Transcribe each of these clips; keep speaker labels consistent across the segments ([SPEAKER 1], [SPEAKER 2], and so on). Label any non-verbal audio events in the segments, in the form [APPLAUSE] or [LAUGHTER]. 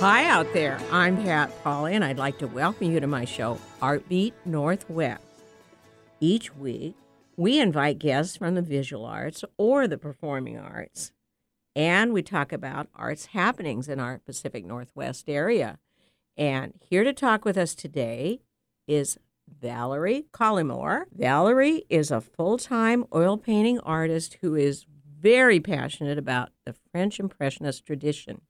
[SPEAKER 1] Hi out there. I'm Pat Polly, and I'd like to welcome you to my show, Artbeat Northwest. Each week, we invite guests from the visual arts or the performing arts, and we talk about arts happenings in our Pacific Northwest area. And here to talk with us today is Valerie Collymore. Valerie is a full time oil painting artist who is very passionate about the French Impressionist tradition.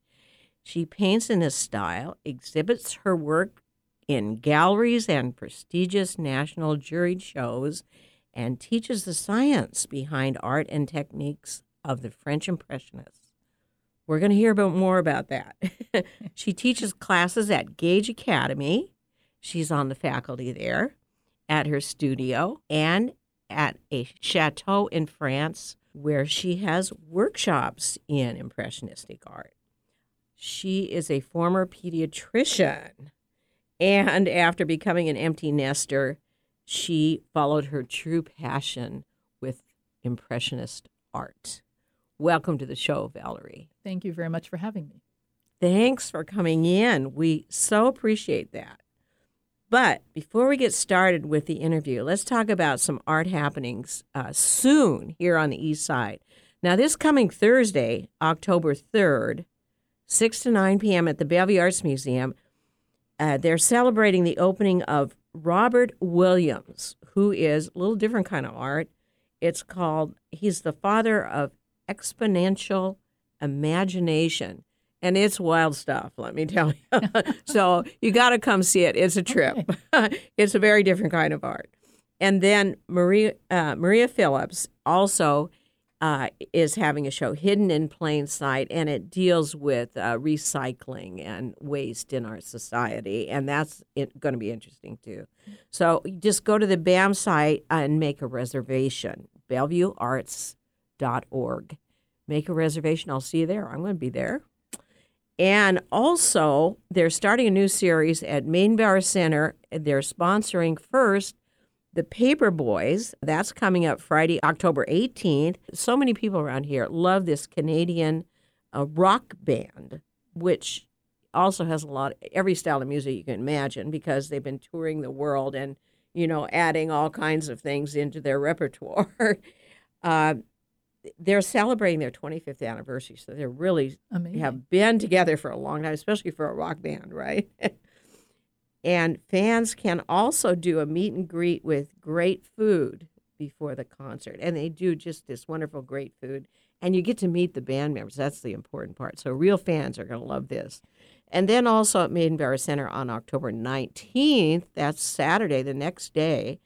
[SPEAKER 1] She paints in this style, exhibits her work in galleries and prestigious national juried shows, and teaches the science behind art and techniques of the French Impressionists. We're going to hear about more about that. [LAUGHS] she teaches classes at Gage Academy. She's on the faculty there, at her studio, and at a chateau in France where she has workshops in Impressionistic art. She is a former pediatrician. And after becoming an empty nester, she followed her true passion with Impressionist art. Welcome to the show, Valerie.
[SPEAKER 2] Thank you very much for having me.
[SPEAKER 1] Thanks for coming in. We so appreciate that. But before we get started with the interview, let's talk about some art happenings uh, soon here on the East Side. Now, this coming Thursday, October 3rd, 6 to 9 p.m. at the Bellevue Arts Museum. Uh, they're celebrating the opening of Robert Williams, who is a little different kind of art. It's called, he's the father of exponential imagination. And it's wild stuff, let me tell you. [LAUGHS] so you got to come see it. It's a trip. Okay. [LAUGHS] it's a very different kind of art. And then Maria uh, Maria Phillips also uh, is having a show, Hidden in Plain Sight, and it deals with uh, recycling and waste in our society, and that's going to be interesting too. So just go to the BAM site and make a reservation, BellevueArts.org. Make a reservation. I'll see you there. I'm going to be there. And also, they're starting a new series at Meydenbauer Center. They're sponsoring first the Paper Boys, that's coming up Friday, October 18th. So many people around here love this Canadian uh, rock band, which also has a lot, every style of music you can imagine because they've been touring the world and, you know, adding all kinds of things into their [LAUGHS] repertoire. uh, they're celebrating their 25th anniversary, so they're really
[SPEAKER 2] Amazing.
[SPEAKER 1] have been together for a long time, especially for a rock band, right? [LAUGHS] And fans can also do a meet and greet with great food before the concert. And they do just this wonderful, great food. And you get to meet the band members. That's the important part. So real fans are going to love this. And then also at Meydenbauer Center on October 19th, that's Saturday, the next day,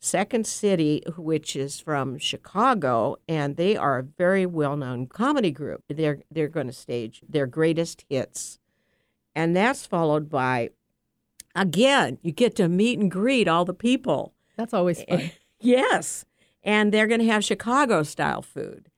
[SPEAKER 1] Second City, which is from Chicago, and they are a very well-known comedy group. They're they're going to stage their greatest hits, and that's followed by again, you get to meet and greet all the people.
[SPEAKER 2] That's always fun. [LAUGHS]
[SPEAKER 1] yes. And they're going to have Chicago style food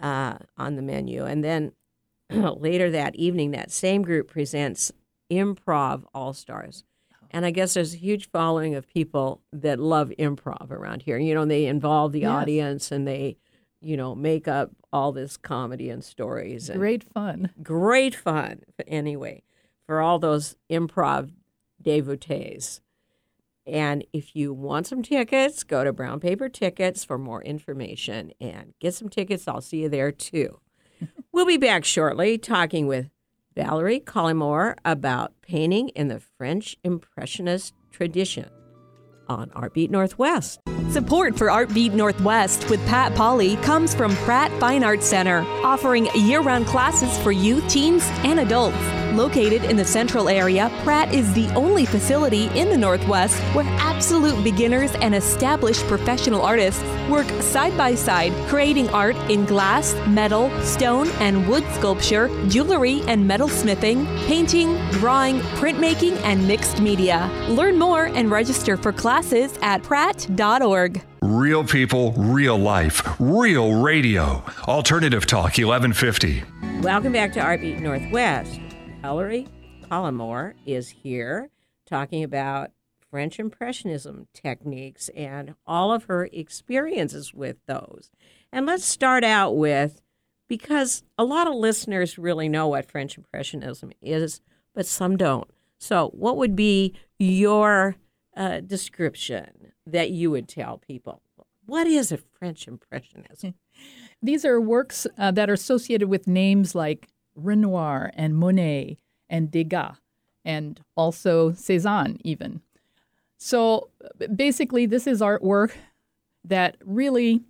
[SPEAKER 1] uh, on the menu. And then [CLEARS THROAT] later that evening, that same group presents Improv All Stars. And I guess there's a huge following of people that love improv around here. You know, they involve the yes. audience and they, you know, make up all this comedy and stories.
[SPEAKER 2] Great fun.
[SPEAKER 1] Great fun. Anyway, for all those improv devotees. And if you want some tickets, go to Brown Paper Tickets for more information and get some tickets. I'll see you there too. [LAUGHS] we'll be back shortly talking with Valerie Collymore about painting in the French Impressionist tradition on Artbeat Northwest.
[SPEAKER 3] Support for Artbeat Northwest with Pat Polly comes from Pratt Fine Arts Center, offering year round classes for youth, teens, and adults. Located in the central area, Pratt is the only facility in the Northwest where absolute beginners and established professional artists work side by side, creating art in glass, metal, stone, and wood sculpture, jewelry and metal smithing, painting, drawing, printmaking, and mixed media. Learn more and register for classes at pratt.org.
[SPEAKER 4] Real people, real life, real radio. Alternative Talk 1150.
[SPEAKER 1] Welcome back to Artbeat Northwest. Valerie Collymore is here talking about French Impressionism techniques and all of her experiences with those. And let's start out with because a lot of listeners really know what French Impressionism is, but some don't. So, what would be your uh, description that you would tell people? What is a French Impressionism? [LAUGHS]
[SPEAKER 2] These are works uh, that are associated with names like Renoir and Monet and Degas and also Cézanne, even. So basically, this is artwork that really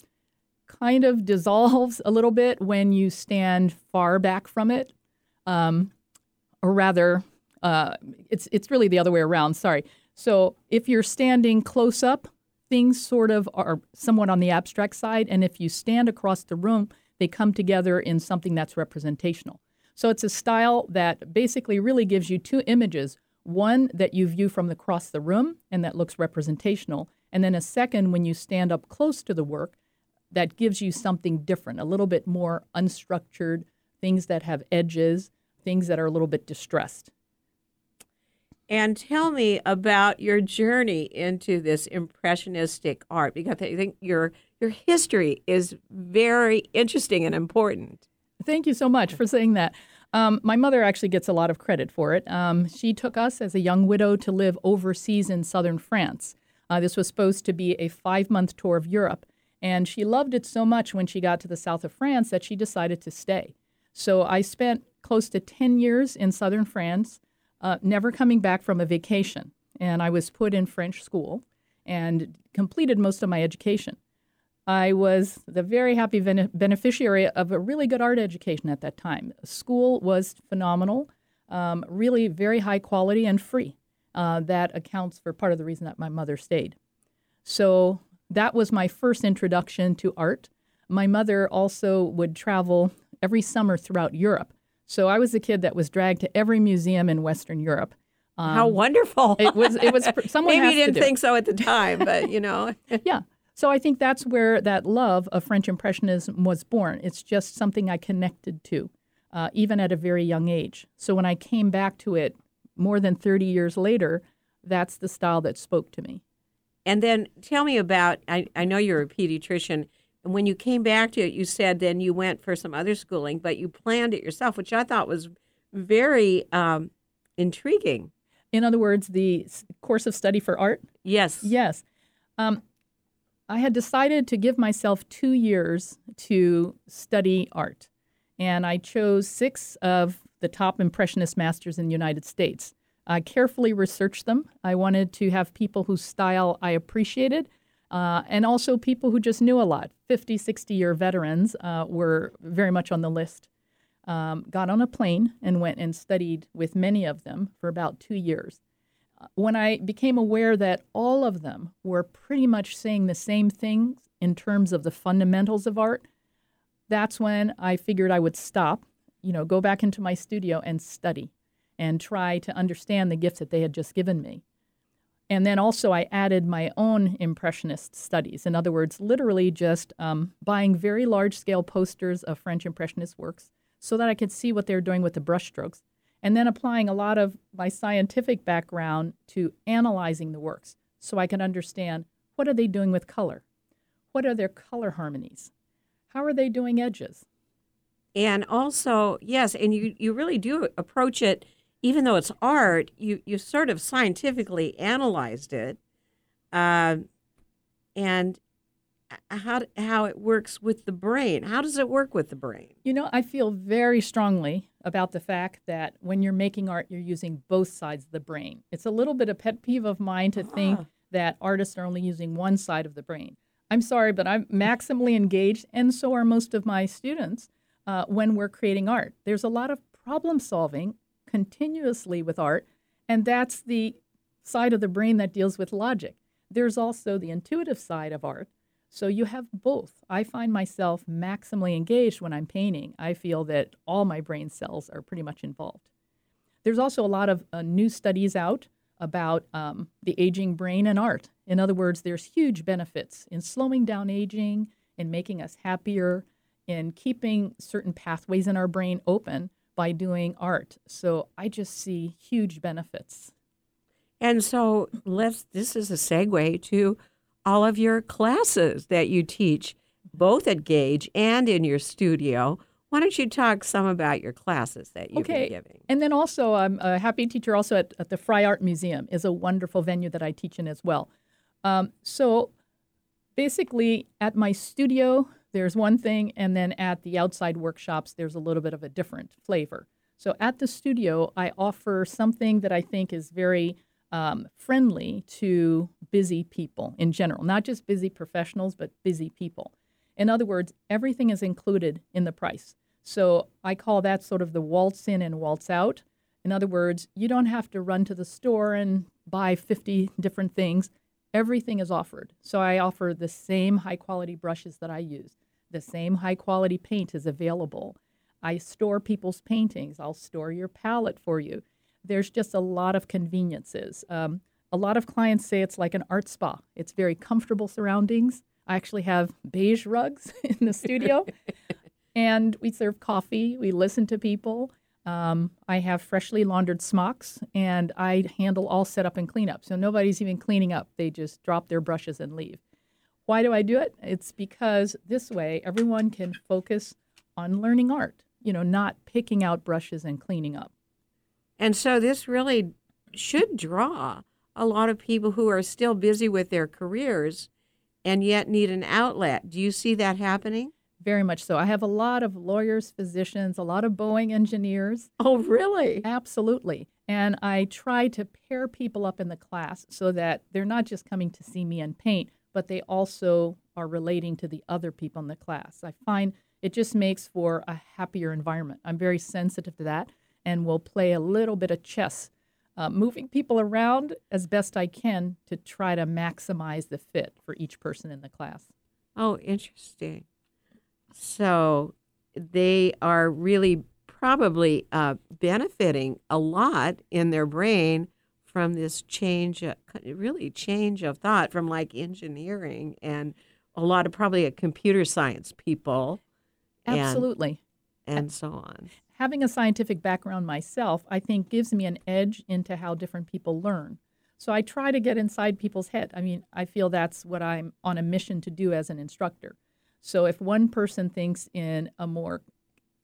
[SPEAKER 2] kind of dissolves a little bit when you stand far back from it, um, or rather, uh, it's it's really the other way around. Sorry. So if you're standing close up, things sort of are somewhat on the abstract side, and if you stand across the room, they come together in something that's representational. So it's a style that basically really gives you two images one that you view from across the room and that looks representational, and then a second when you stand up close to the work that gives you something different, a little bit more unstructured, things that have edges, things that are a little bit distressed.
[SPEAKER 1] And tell me about your journey into this impressionistic art because I think your your history is very interesting and important.
[SPEAKER 2] Thank you so much for saying that. Um, my mother actually gets a lot of credit for it. Um, she took us as a young widow to live overseas in southern France. Uh, this was supposed to be a five month tour of Europe. And she loved it so much when she got to the south of France that she decided to stay. So I spent close to 10 years in southern France, uh, never coming back from a vacation. And I was put in French school and completed most of my education. I was the very happy beneficiary of a really good art education at that time. School was phenomenal, um, really very high quality and free. Uh, that accounts for part of the reason that my mother stayed. So that was my first introduction to art. My mother also would travel every summer throughout Europe. So I was a kid that was dragged to every museum in Western Europe.
[SPEAKER 1] Um, How wonderful!
[SPEAKER 2] It was. It was. [LAUGHS] Someone
[SPEAKER 1] maybe you didn't
[SPEAKER 2] think
[SPEAKER 1] so at the time, but you know. [LAUGHS]
[SPEAKER 2] yeah, so I think that's where that love of French Impressionism was born. It's just something I connected to, uh, even at a very young age. So when I came back to it more than 30 years later, that's the style that spoke to me.
[SPEAKER 1] And then tell me about I, I know you're a pediatrician. And when you came back to it, you said then you went for some other schooling, but you planned it yourself, which I thought was very um, intriguing.
[SPEAKER 2] In other words, the course of study for art?
[SPEAKER 1] Yes.
[SPEAKER 2] Yes. Um, I had decided to give myself two years to study art. And I chose six of the top Impressionist masters in the United States. I carefully researched them. I wanted to have people whose style I appreciated uh, and also people who just knew a lot. 50, 60 year veterans uh, were very much on the list. Um, got on a plane and went and studied with many of them for about two years when I became aware that all of them were pretty much saying the same things in terms of the fundamentals of art, that's when I figured I would stop, you know, go back into my studio and study and try to understand the gifts that they had just given me. And then also, I added my own Impressionist studies. In other words, literally just um, buying very large scale posters of French Impressionist works so that I could see what they were doing with the brushstrokes and then applying a lot of my scientific background to analyzing the works so I can understand what are they doing with color? What are their color harmonies? How are they doing edges?
[SPEAKER 1] And also, yes, and you, you really do approach it, even though it's art, you, you sort of scientifically analyzed it. Uh, and how how it works with the brain. How does it work with the brain?
[SPEAKER 2] You know, I feel very strongly about the fact that when you're making art, you're using both sides of the brain. It's a little bit of a pet peeve of mine to think ah. that artists are only using one side of the brain. I'm sorry, but I'm maximally engaged, and so are most of my students uh, when we're creating art. There's a lot of problem solving continuously with art, and that's the side of the brain that deals with logic. There's also the intuitive side of art so you have both. I find myself maximally engaged when I'm painting. I feel that all my brain cells are pretty much involved. There's also a lot of uh, new studies out about um, the aging brain and art. In other words, there's huge benefits in slowing down aging, in making us happier, in keeping certain pathways in our brain open by doing art. So I just see huge benefits.
[SPEAKER 1] And so let's this is a segue to all of your classes that you teach, both at Gage and in your studio. Why don't you talk some about your classes that you've
[SPEAKER 2] okay.
[SPEAKER 1] been giving?
[SPEAKER 2] And then also, I'm a happy teacher also at, at the Frye Art Museum is a wonderful venue that I teach in as well. Um, so basically, at my studio, there's one thing, and then at the outside workshops, there's a little bit of a different flavor. So at the studio, I offer something that I think is very um, friendly to busy people in general, not just busy professionals, but busy people. In other words, everything is included in the price. So I call that sort of the waltz in and waltz out. In other words, you don't have to run to the store and buy 50 different things. Everything is offered. So I offer the same high quality brushes that I use, the same high quality paint is available. I store people's paintings. I'll store your palette for you. There's just a lot of conveniences. Um, a lot of clients say it's like an art spa. It's very comfortable surroundings. I actually have beige rugs [LAUGHS] in the studio, and we serve coffee. We listen to people. Um, I have freshly laundered smocks, and I handle all setup and cleanup. So nobody's even cleaning up. They just drop their brushes and leave. Why do I do it? It's because this way everyone can focus on learning art, you know, not picking out brushes and cleaning up.
[SPEAKER 1] And so this really should draw a lot of people who are still busy with their careers and yet need an outlet. Do you see that happening?
[SPEAKER 2] Very much so. I have a lot of lawyers, physicians, a lot of Boeing engineers.
[SPEAKER 1] Oh, really?
[SPEAKER 2] Absolutely. And I try to pair people up in the class so that they're not just coming to see me and paint, but they also are relating to the other people in the class. I find it just makes for a happier environment. I'm very sensitive to that and will play a little bit of chess, uh, moving people around as best I can to try to maximize the fit for each person in the class.
[SPEAKER 1] Oh, interesting. So they are really probably uh, benefiting a lot in their brain from this change, uh, really change of thought from like engineering and a lot of probably a computer science people. and-
[SPEAKER 2] Absolutely.
[SPEAKER 1] and so on.
[SPEAKER 2] Having a scientific background myself, I think gives me an edge into how different people learn. So I try to get inside people's head. I mean, I feel that's what I'm on a mission to do as an instructor. So if one person thinks in a more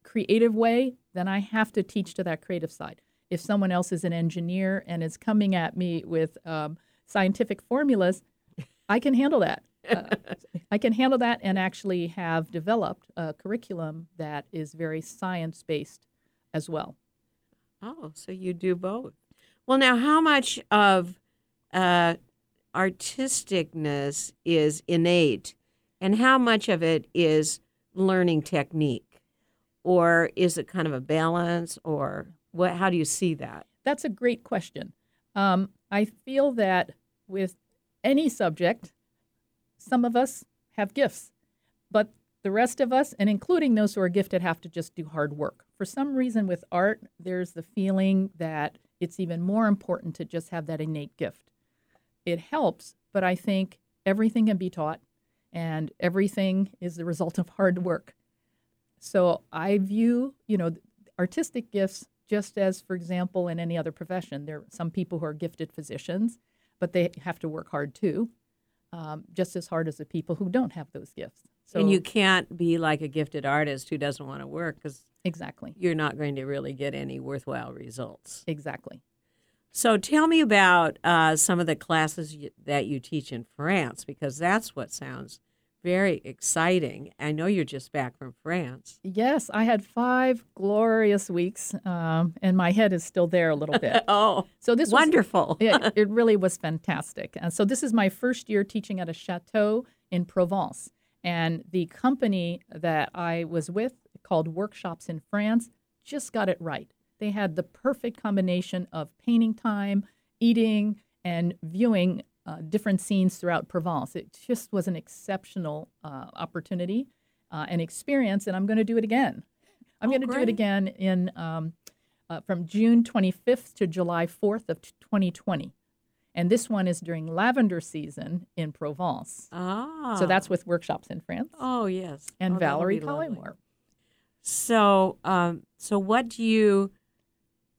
[SPEAKER 2] creative way, then I have to teach to that creative side. If someone else is an engineer and is coming at me with um, scientific formulas, I can handle that. Uh, [LAUGHS] I can handle that and actually have developed a curriculum that is very science based as well.
[SPEAKER 1] Oh, so you do both. Well, now, how much of uh, artisticness is innate and how much of it is learning technique? Or is it kind of a balance? Or what? how do you see that?
[SPEAKER 2] That's a great question. Um, I feel that with any subject, some of us have gifts, but the rest of us, and including those who are gifted, have to just do hard work. For some reason, with art, there's the feeling that it's even more important to just have that innate gift. It helps, but I think everything can be taught, and everything is the result of hard work. So I view, you know, artistic gifts just as, for example, in any other profession. There are some people who are gifted physicians, but they have to work hard too, um, just as hard as the people who don't have those gifts. So
[SPEAKER 1] and you can't be like a gifted artist who doesn't want to work because
[SPEAKER 2] exactly,
[SPEAKER 1] you're not going to really get any worthwhile results.
[SPEAKER 2] exactly.
[SPEAKER 1] So tell me about uh, some of the classes you, that you teach in France because that's what sounds very exciting. I know you're just back from France.
[SPEAKER 2] Yes, I had five glorious weeks, um, and my head is still there a little [LAUGHS] bit.
[SPEAKER 1] Oh,
[SPEAKER 2] So this was
[SPEAKER 1] wonderful.
[SPEAKER 2] it, [LAUGHS] it really was fantastic. And so this is my first year teaching at a chateau in Provence. And the company that I was with called Workshops in France just got it right. They had the perfect combination of painting time, eating, and viewing uh, different scenes throughout Provence. It just was an exceptional uh, opportunity uh, and experience, and I'm going to do it again. I'm
[SPEAKER 1] Oh,
[SPEAKER 2] going to do it again in um, uh, from June 25th to July 4th of 2020. And this one is during lavender season in Provence.
[SPEAKER 1] ah.
[SPEAKER 2] So that's with workshops in France.
[SPEAKER 1] Oh, yes.
[SPEAKER 2] and
[SPEAKER 1] Oh,
[SPEAKER 2] Valerie. Collymore.
[SPEAKER 1] So, um, so what do you?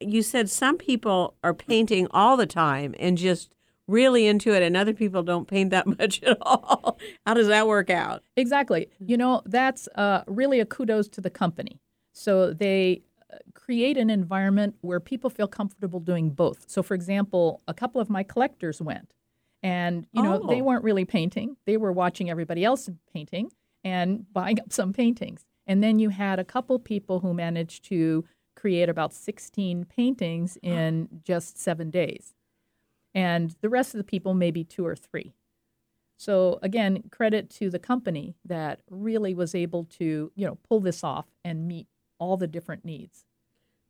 [SPEAKER 1] You said some people are painting all the time and just really into it, and other people don't paint that [LAUGHS] much at all. How does that work out?
[SPEAKER 2] Exactly. You know, that's uh, really a kudos to the company So they uh, create an environment where people feel comfortable doing both. So, for example, a couple of my collectors went, and you know they
[SPEAKER 1] Oh.
[SPEAKER 2] weren't really painting; they were watching everybody else painting and buying [LAUGHS] up some paintings. And then you had a couple people who managed to create about 16 paintings [GASPS] in just seven days, and the rest of the people maybe two or three. So again, credit to the company that really was able to, you know, pull this off and meet all the different needs.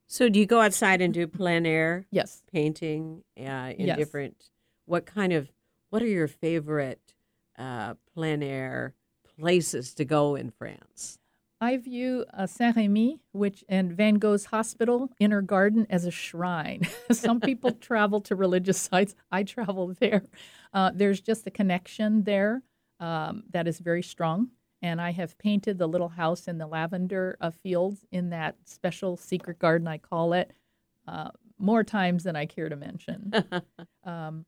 [SPEAKER 1] So do you go outside and do plein air
[SPEAKER 2] Yes.
[SPEAKER 1] painting uh, in
[SPEAKER 2] Yes.
[SPEAKER 1] different? What kind of? What are your favorite uh, plein air places to go in France?
[SPEAKER 2] I view uh, Saint Remy, which and Van Gogh's Hospital Inner Garden as a shrine. [LAUGHS] Some people [LAUGHS] travel to religious sites. I travel there. Uh, there's just a connection there um, that is very strong. And I have painted the little house in the lavender uh, fields in that special secret garden, I call it, uh, more times than I care to mention. [LAUGHS] um,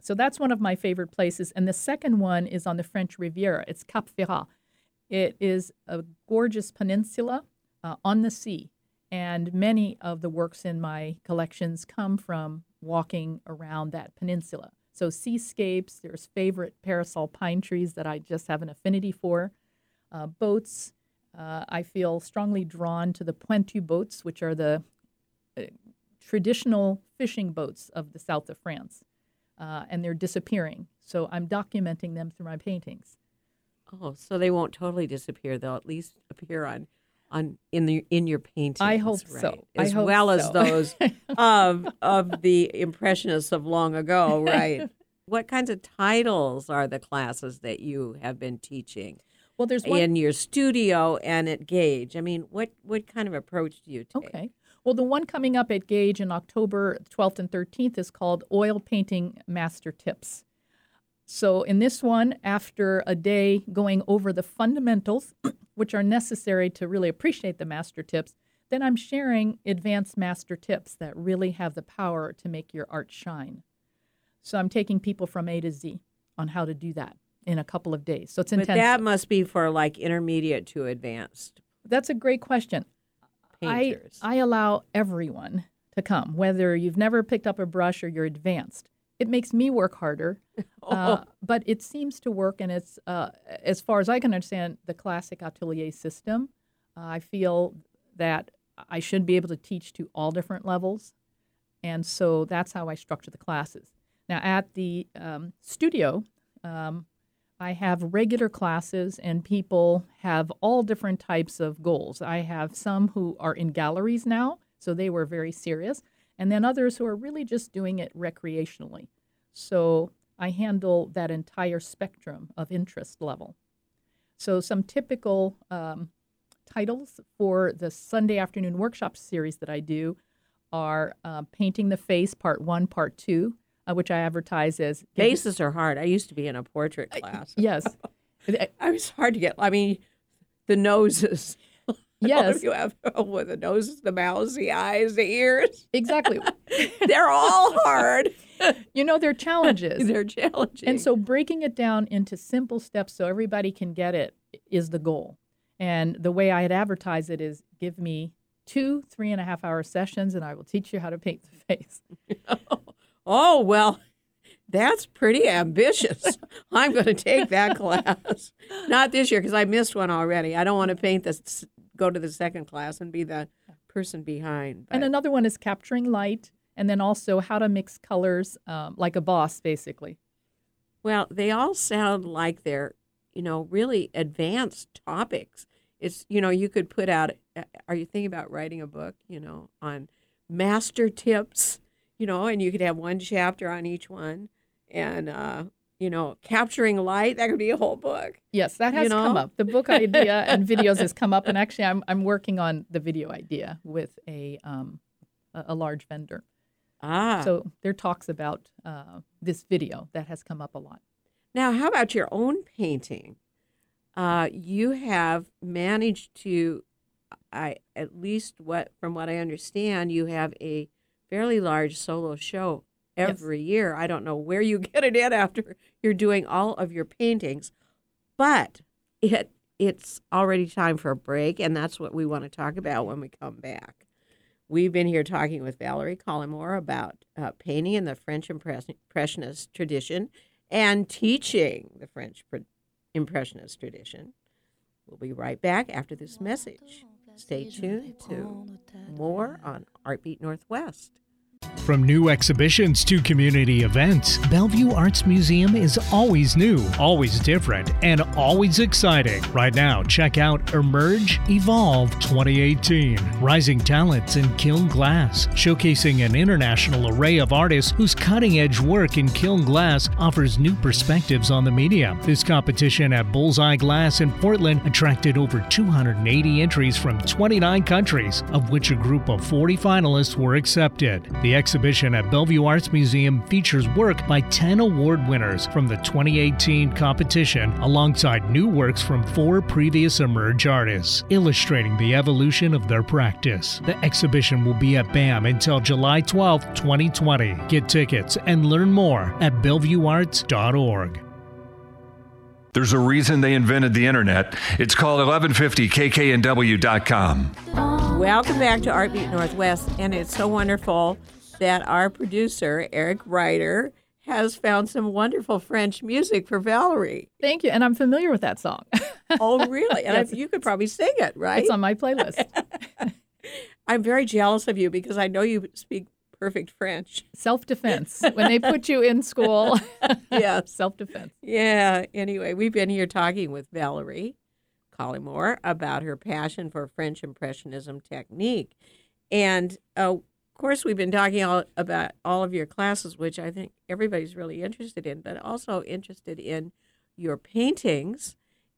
[SPEAKER 2] so that's one of my favorite places. And the second one is on the French Riviera. It's Cap Ferrat. It is a gorgeous peninsula uh, on the sea, and many of the works in my collections come from walking around that peninsula. So, seascapes, there's favorite parasol pine trees that I just have an affinity for. Uh, boats, uh, I feel strongly drawn to the pointu boats, which are the uh, traditional fishing boats of the south of France, uh, and they're disappearing. So, I'm documenting them through my paintings.
[SPEAKER 1] Oh, so they won't totally disappear. They'll at least appear on on in the in your paintings.
[SPEAKER 2] I hope
[SPEAKER 1] right?
[SPEAKER 2] so. I
[SPEAKER 1] As
[SPEAKER 2] hope
[SPEAKER 1] well as those [LAUGHS] of of the impressionists of long ago, [LAUGHS] right? what kinds of titles are the classes that you have been teaching
[SPEAKER 2] Well, there's one.
[SPEAKER 1] in your studio and at Gage? I mean, what what kind of approach do you take?
[SPEAKER 2] Okay. Well, the one coming up at Gage in October 12th and 13th is called Oil Painting Master Tips. So, in this one, after a day going over the fundamentals, [CLEARS THROAT] which are necessary to really appreciate the master tips, then I'm sharing advanced master tips that really have the power to make your art shine. So, I'm taking people from A to Z on how to do that in a couple of days. So, it's
[SPEAKER 1] But that must be for like intermediate to advanced
[SPEAKER 2] That's a great question.
[SPEAKER 1] painters.
[SPEAKER 2] I, I allow everyone to come, whether you've never picked up a brush or you're advanced. It makes me work harder, [LAUGHS] uh, but it seems to work, and it's uh, as far as I can understand the classic atelier system. Uh, I feel that I should be able to teach to all different levels, and so that's how I structure the classes. Now at the um, studio, um, I have regular classes, and people have all different types of goals. I have some who are in galleries now, so they were very serious, and then others who are really just doing it recreationally. So I handle that entire spectrum of interest level. So, some typical um, titles for the Sunday afternoon workshop series that I do are uh, Painting the Face, Part One, Part Two, uh, which I advertise as
[SPEAKER 1] Faces are hard. I used to be in a portrait class. [LAUGHS]
[SPEAKER 2] Yes. [LAUGHS]
[SPEAKER 1] I was hard to get. I mean, the noses. I don't know
[SPEAKER 2] Yes.
[SPEAKER 1] you have with the noses, the mouths, the eyes, the ears.
[SPEAKER 2] Exactly. [LAUGHS]
[SPEAKER 1] They're all hard. [LAUGHS]
[SPEAKER 2] you know, they're challenges.
[SPEAKER 1] They're challenging.
[SPEAKER 2] And so breaking it down into simple steps so everybody can get it is the goal. And the way I had advertised it is give me two three and a half hour sessions and I will teach you how to paint the [LAUGHS] face.
[SPEAKER 1] oh well, that's pretty ambitious. I'm going to take that class. Not this year because I missed one already. I don't want to paint this. Go to the second class and be the person behind.
[SPEAKER 2] And another one is capturing light and then also how to mix colors um, like a boss, basically.
[SPEAKER 1] Well, they all sound like they're, you know, really advanced topics. It's, you know, you could put out, uh, are you thinking about writing a book, you know, on master tips, you know, and you could have one chapter on each one and, uh, you know, capturing light, that could be a whole book.
[SPEAKER 2] Yes, that
[SPEAKER 1] You
[SPEAKER 2] has come up. The book idea and [LAUGHS] videos has come up, and actually, I'm I'm working on the video idea with a um, a, a large vendor.
[SPEAKER 1] Ah.
[SPEAKER 2] So there talks about uh, this video that has come up a lot.
[SPEAKER 1] Now, how about your own painting? Uh, you have managed to, I at least what from what I understand, you have a fairly large solo show Every year. I don't know where you [LAUGHS] get it in after you're doing all of your paintings, but it it's already time for a break, and that's what we want to talk about when we come back. We've been here talking with Valerie Collymore about uh, painting in the French Impressionist tradition and teaching the French Impressionist tradition. We'll be right back after this message. Stay tuned to more on Artbeat Northwest.
[SPEAKER 5] From new exhibitions to community events, Bellevue Arts Museum is always new, always different, and always exciting. Right now, check out Emerge Evolve 2018 Rising Talents in Kiln Glass, showcasing an international array of artists whose cutting edge work in kiln glass offers new perspectives on the medium. This competition at Bullseye Glass in Portland attracted over 280 entries from 29 countries, of which a group of 40 finalists were accepted. The exhibition at Bellevue Arts Museum features work by 10 award winners from the 2018 competition, alongside new works from four previous Emerge artists, illustrating the evolution of their practice. The exhibition will be at BAM until July 12, 2020. Get tickets and learn more at bellevuearts.org.
[SPEAKER 4] There's a reason they invented the internet. It's called 1150kknw.com.
[SPEAKER 1] Welcome back to Artbeat Northwest, and it's so wonderful that our producer, Eric Ryder, has found some wonderful French music for Valerie.
[SPEAKER 2] Thank you. And I'm familiar with that song. [LAUGHS]
[SPEAKER 1] oh, really? And yes. you could probably sing it, right?
[SPEAKER 2] It's on my playlist. [LAUGHS]
[SPEAKER 1] I'm very jealous of you because I know you speak perfect French.
[SPEAKER 2] Self defense. when they put you in school, [LAUGHS]
[SPEAKER 1] yeah,
[SPEAKER 2] self defense.
[SPEAKER 1] Yeah. Anyway, we've been here talking with Valerie Collymore about her passion for French Impressionism technique. And uh, course, we've been talking all, about all of your classes, which I think everybody's really interested in, but also interested in your paintings.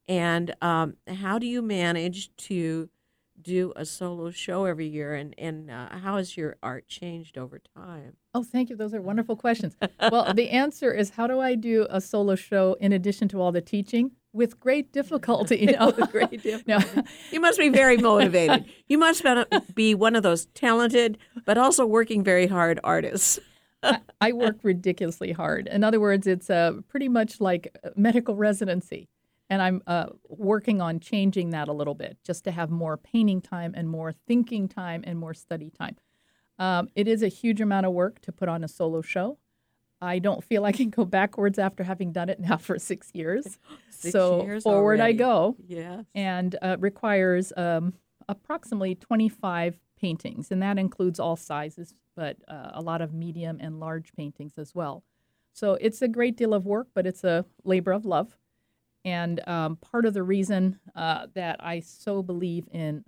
[SPEAKER 1] And um, how do you manage to do a solo show every year? And, and uh, how has your art changed over time?
[SPEAKER 2] Oh, thank you. Those are wonderful questions. well, the answer is how do I do a solo show in addition to all the teaching? With great difficulty. You [LAUGHS] know?
[SPEAKER 1] with great difficulty. no. You must be very motivated. [LAUGHS] You must be one of those talented, but also working very hard artists.
[SPEAKER 2] I, I, work ridiculously hard. In other words, it's uh, pretty much like medical residency. And I'm uh, working on changing that a little bit just to have more painting time and more thinking time and more study time. Um, it is a huge amount of work to put on a solo show. I don't feel I can go backwards after having done it now [LAUGHS] for six years. [LAUGHS]
[SPEAKER 1] six
[SPEAKER 2] so
[SPEAKER 1] years
[SPEAKER 2] forward
[SPEAKER 1] already.
[SPEAKER 2] I go.
[SPEAKER 1] Yes.
[SPEAKER 2] And uh, requires um, approximately 25 paintings, and that includes all sizes, but uh, a lot of medium and large paintings as well. So it's a great deal of work, but it's a labor of love. And um, part of the reason uh, that I so believe in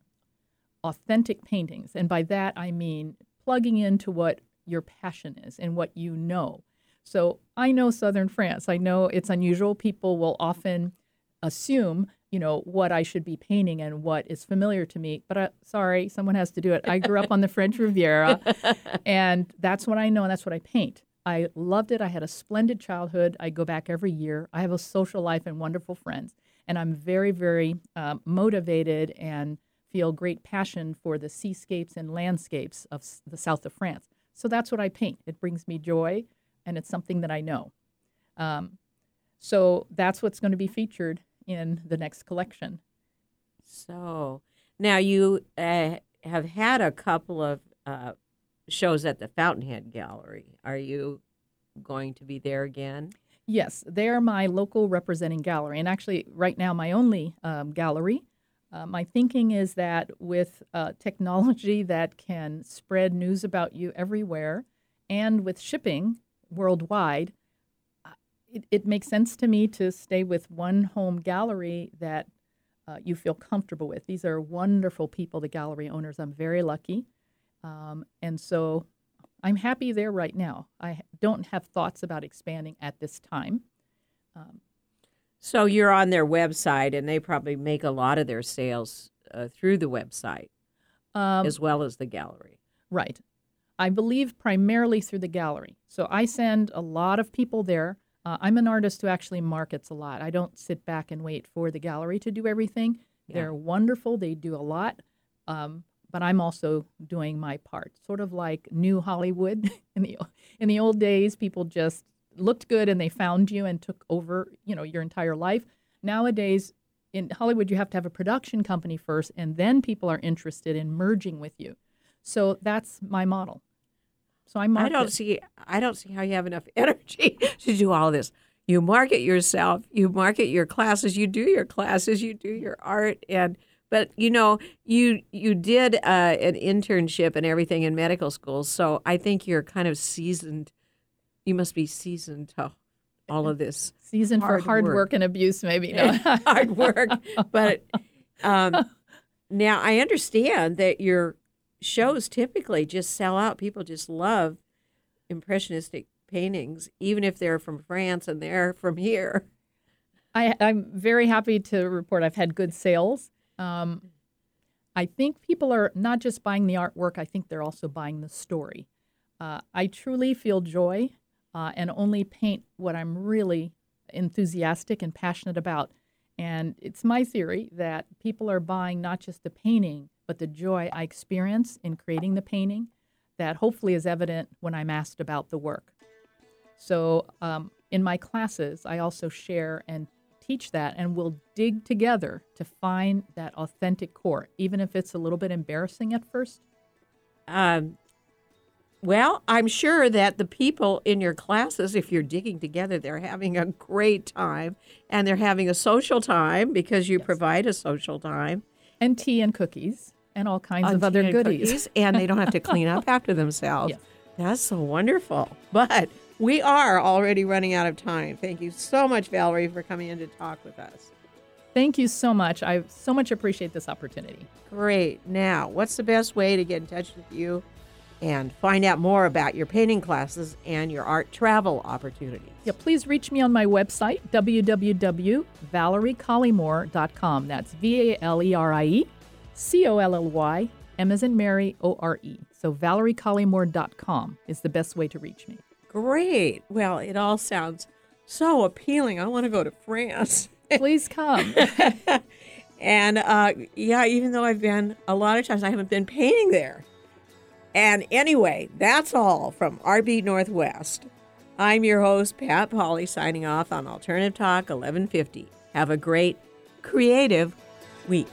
[SPEAKER 2] authentic paintings, and by that I mean plugging into what your passion is and what you know so I know Southern France. I know it's unusual. People will often assume, you know, what I should be painting and what is familiar to me. But uh, sorry, someone has to do it. I grew up on the French Riviera, [LAUGHS] and that's what I know, and that's what I paint. I loved it. I had a splendid childhood. I go back every year. I have a social life and wonderful friends, and I'm very, very uh, motivated and feel great passion for the seascapes and landscapes of the south of France. So that's what I paint. It brings me joy and it's something that I know. Um, so that's what's going to be featured in the next collection.
[SPEAKER 1] So now you uh, have had a couple of uh, shows at the Fountainhead Gallery. Are you going to be there again?
[SPEAKER 2] Yes, they're my local representing gallery, and actually, right now, my only um, gallery. Uh, my thinking is that with uh, technology that can spread news about you everywhere, and with shipping, worldwide, uh, it, it makes sense to me to stay with one home gallery that uh, you feel comfortable with. These are wonderful people, the gallery owners. I'm very lucky. Um, and so I'm happy there right now. I don't have thoughts about expanding at this time. Um,
[SPEAKER 1] so you're on their website, and they probably make a lot of their sales uh, through the website um, as well as the gallery.
[SPEAKER 2] Right. I believe primarily through the gallery. So I send a lot of people there. Uh, I'm an artist who actually markets a lot. I don't sit back and wait for the gallery to do everything. Yeah. They're wonderful, they do a lot. Um, but I'm also doing my part, sort of like New Hollywood. [LAUGHS] in the in the old days, people just looked good and they found you and took over, you know, your entire life. Nowadays, in Hollywood, you have to have a production company first, and then people are interested in merging with you. So that's my model. So I
[SPEAKER 1] I don't see I don't see how you have enough [LAUGHS] energy to do all this. You market yourself, you market your classes, you do your classes, you do your art and but you know, you you did uh, an internship and everything in medical school, so I think you're kind of seasoned. You must be seasoned to all of this
[SPEAKER 2] season for
[SPEAKER 1] hard
[SPEAKER 2] hard
[SPEAKER 1] work.
[SPEAKER 2] work. and abuse, maybe. No. [LAUGHS]
[SPEAKER 1] hard work. But um, [LAUGHS] now I understand that your shows typically just sell out. People just love impressionistic paintings, even if they're from France and they're from here.
[SPEAKER 2] I, I'm very happy to report I've had good sales. Um, I think people are not just buying the artwork, I think they're also buying the story. Uh, I truly feel joy uh, and only paint what I'm really enthusiastic and passionate about. And it's my theory that people are buying not just the painting, but the joy I experience in creating the painting that hopefully is evident when I'm asked about the work. So um, in my classes, I also share and teach that, and we'll dig together to find that authentic core, even if it's a little bit embarrassing at first.
[SPEAKER 1] Um, well, I'm sure that the people in your classes, if you're digging together, they're having a great time and they're having a social time because you provide a social time.
[SPEAKER 2] And tea and cookies and all kinds of other goodies.
[SPEAKER 1] cookies, [LAUGHS] and they don't have to [LAUGHS] clean up after themselves. That's so wonderful. But we are already running out of time. Thank you so much, Valerie, for coming in to talk with us.
[SPEAKER 2] Thank you so much. I so much appreciate this opportunity.
[SPEAKER 1] Great. Now, what's the best way to get in touch with you and find out more about your painting classes and your art travel opportunities?
[SPEAKER 2] Yeah, please reach me on my website, www.valeriecollymore.com. That's V A L E R I E C O L L Y, M as in Mary, O R E. So valeriecollymore.com is the best way to reach me.
[SPEAKER 1] Great. Well, it all sounds so appealing. I want to go to France. [LAUGHS]
[SPEAKER 2] Please come. [LAUGHS]
[SPEAKER 1] And uh, yeah, even though I've been a lot of times, I haven't been painting there. And anyway, that's all from Artbeat Northwest. I'm your host, Pat Polly, signing off on Alternative Talk 1150. Have a great, creative week.